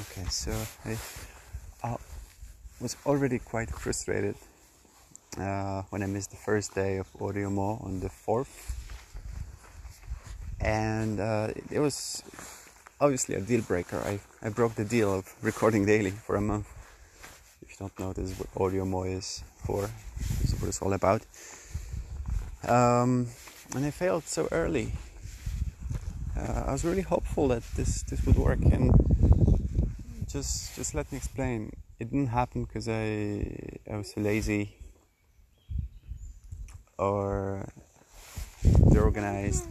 Okay, so I uh, was already quite frustrated uh, when I missed the first day of Audiomo on the 4th. And uh, it was obviously a deal breaker. I, I broke the deal of recording daily for a month. If you don't know, this is what Audiomo is for, this is what it's all about. Um, and I failed so early. Uh, I was really hopeful that this, this would work and just just let me explain. It didn't happen because I I was lazy or disorganized.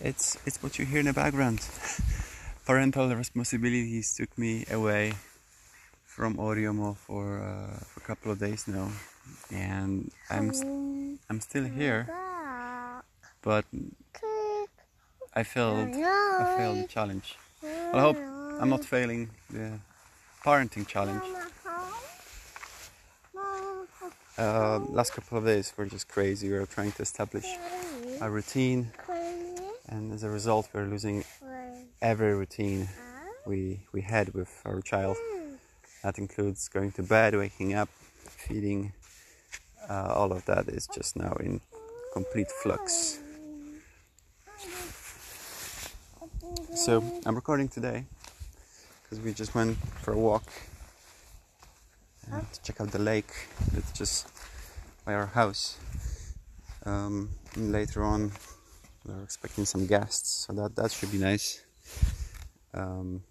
It's it's what you hear in the background. Parental responsibilities took me away from Audiomo for uh, for a couple of days now, and I'm st- I'm still here, but I failed I failed the challenge. Well, I hope I'm not failing the parenting challenge. Uh, last couple of days were just crazy. We were trying to establish a routine, and as a result, we're losing every routine we we had with our child. That includes going to bed, waking up, feeding. Uh, all of that is just now in complete flux. So I'm recording today because we just went for a walk uh, to check out the lake that's just by our house. Um, and later on, we're expecting some guests, so that that should be nice. Um,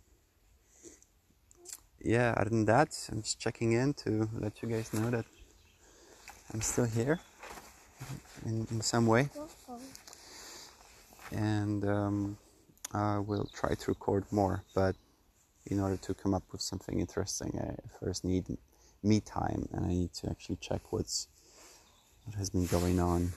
yeah, other than that, I'm just checking in to let you guys know that I'm still here in, in some way, and. Um, I will try to record more, but in order to come up with something interesting, I first need me time and I need to actually check what's what has been going on